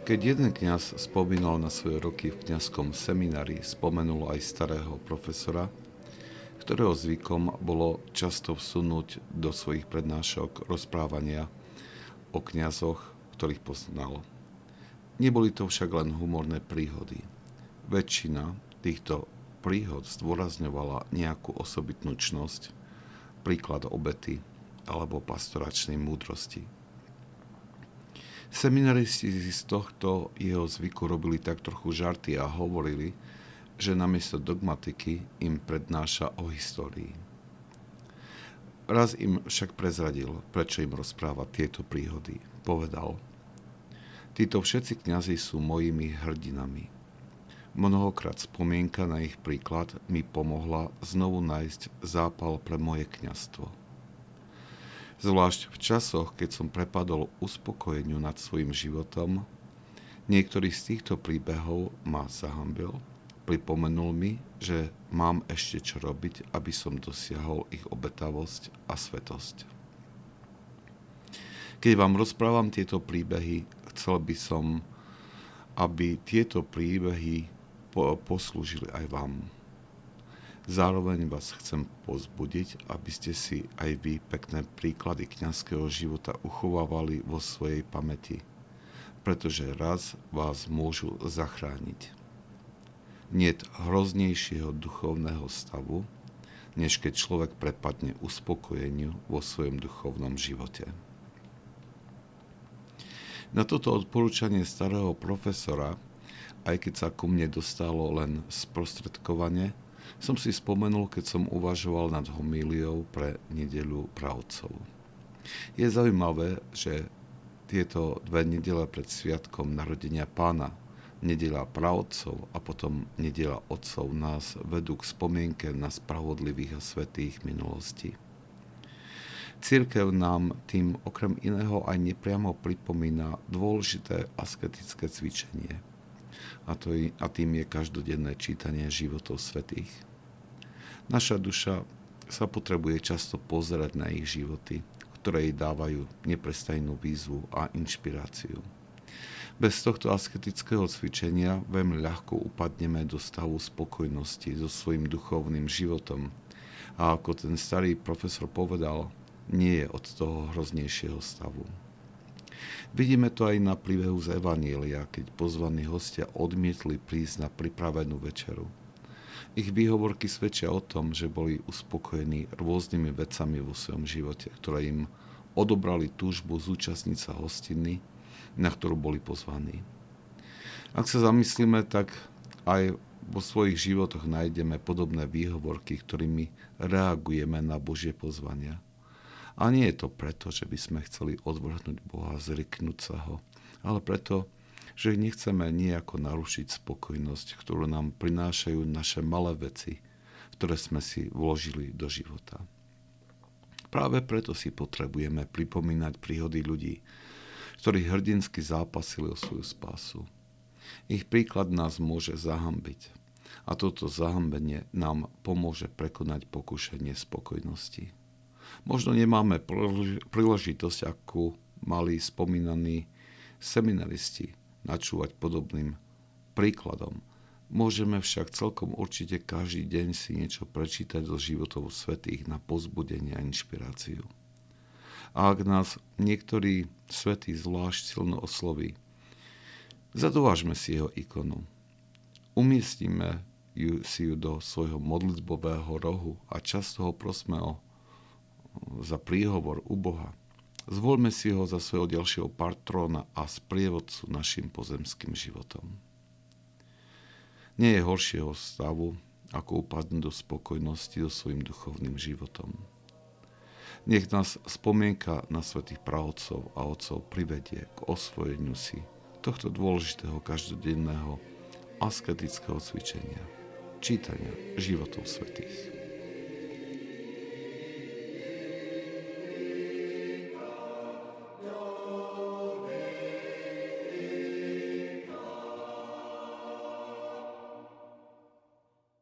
Keď jeden kňaz spomínal na svoje roky v kňazskom seminári, spomenul aj starého profesora, ktorého zvykom bolo často vsunúť do svojich prednášok rozprávania o kňazoch, ktorých poznal. Neboli to však len humorné príhody. Väčšina týchto príhod zdôrazňovala nejakú osobitnú čnosť, príklad obety alebo pastoračnej múdrosti. Seminaristi z tohto jeho zvyku robili tak trochu žarty a hovorili, že namiesto dogmatiky im prednáša o histórii. Raz im však prezradil, prečo im rozpráva tieto príhody. Povedal, títo všetci kňazi sú mojimi hrdinami. Mnohokrát spomienka na ich príklad mi pomohla znovu nájsť zápal pre moje kňastvo. Zvlášť v časoch, keď som prepadol uspokojeniu nad svojim životom, niektorý z týchto príbehov ma zahambil, pripomenul mi, že mám ešte čo robiť, aby som dosiahol ich obetavosť a svetosť. Keď vám rozprávam tieto príbehy, chcel by som, aby tieto príbehy poslúžili aj vám. Zároveň vás chcem pozbudiť, aby ste si aj vy pekné príklady kňazského života uchovávali vo svojej pamäti, pretože raz vás môžu zachrániť. Niet hroznejšieho duchovného stavu, než keď človek prepadne uspokojeniu vo svojom duchovnom živote. Na toto odporúčanie starého profesora, aj keď sa ku mne dostalo len sprostredkovane, som si spomenul, keď som uvažoval nad homíliou pre nedeľu pravcov. Je zaujímavé, že tieto dve nedele pred sviatkom narodenia pána, nedela pravcov a potom nedela otcov nás vedú k spomienke na spravodlivých a svetých minulosti. Církev nám tým okrem iného aj nepriamo pripomína dôležité asketické cvičenie – a, to a tým je každodenné čítanie životov svetých. Naša duša sa potrebuje často pozerať na ich životy, ktoré jej dávajú neprestajnú výzvu a inšpiráciu. Bez tohto asketického cvičenia veľmi ľahko upadneme do stavu spokojnosti so svojim duchovným životom. A ako ten starý profesor povedal, nie je od toho hroznejšieho stavu. Vidíme to aj na príbehu z Evanielia, keď pozvaní hostia odmietli prísť na pripravenú večeru. Ich výhovorky svedčia o tom, že boli uspokojení rôznymi vecami vo svojom živote, ktoré im odobrali túžbu zúčastniť sa hostiny, na ktorú boli pozvaní. Ak sa zamyslíme, tak aj vo svojich životoch nájdeme podobné výhovorky, ktorými reagujeme na Božie pozvania – a nie je to preto, že by sme chceli odvrhnúť Boha, zriknúť sa ho, ale preto, že nechceme nejako narušiť spokojnosť, ktorú nám prinášajú naše malé veci, ktoré sme si vložili do života. Práve preto si potrebujeme pripomínať príhody ľudí, ktorí hrdinsky zápasili o svoju spásu. Ich príklad nás môže zahambiť a toto zahambenie nám pomôže prekonať pokušenie spokojnosti. Možno nemáme príležitosť, ako mali spomínaní seminaristi, načúvať podobným príkladom. Môžeme však celkom určite každý deň si niečo prečítať zo životov svetých na pozbudenie a inšpiráciu. A ak nás niektorý svetý zvlášť silno osloví, zadovážme si jeho ikonu. Umiestnime ju, si ju do svojho modlitbového rohu a často ho prosme o za príhovor u Boha. Zvolme si ho za svojho ďalšieho patrona a sprievodcu našim pozemským životom. Nie je horšieho stavu, ako upadnúť do spokojnosti so svojim duchovným životom. Nech nás spomienka na svetých pravodcov a otcov privedie k osvojeniu si tohto dôležitého každodenného asketického cvičenia, čítania životov svetých.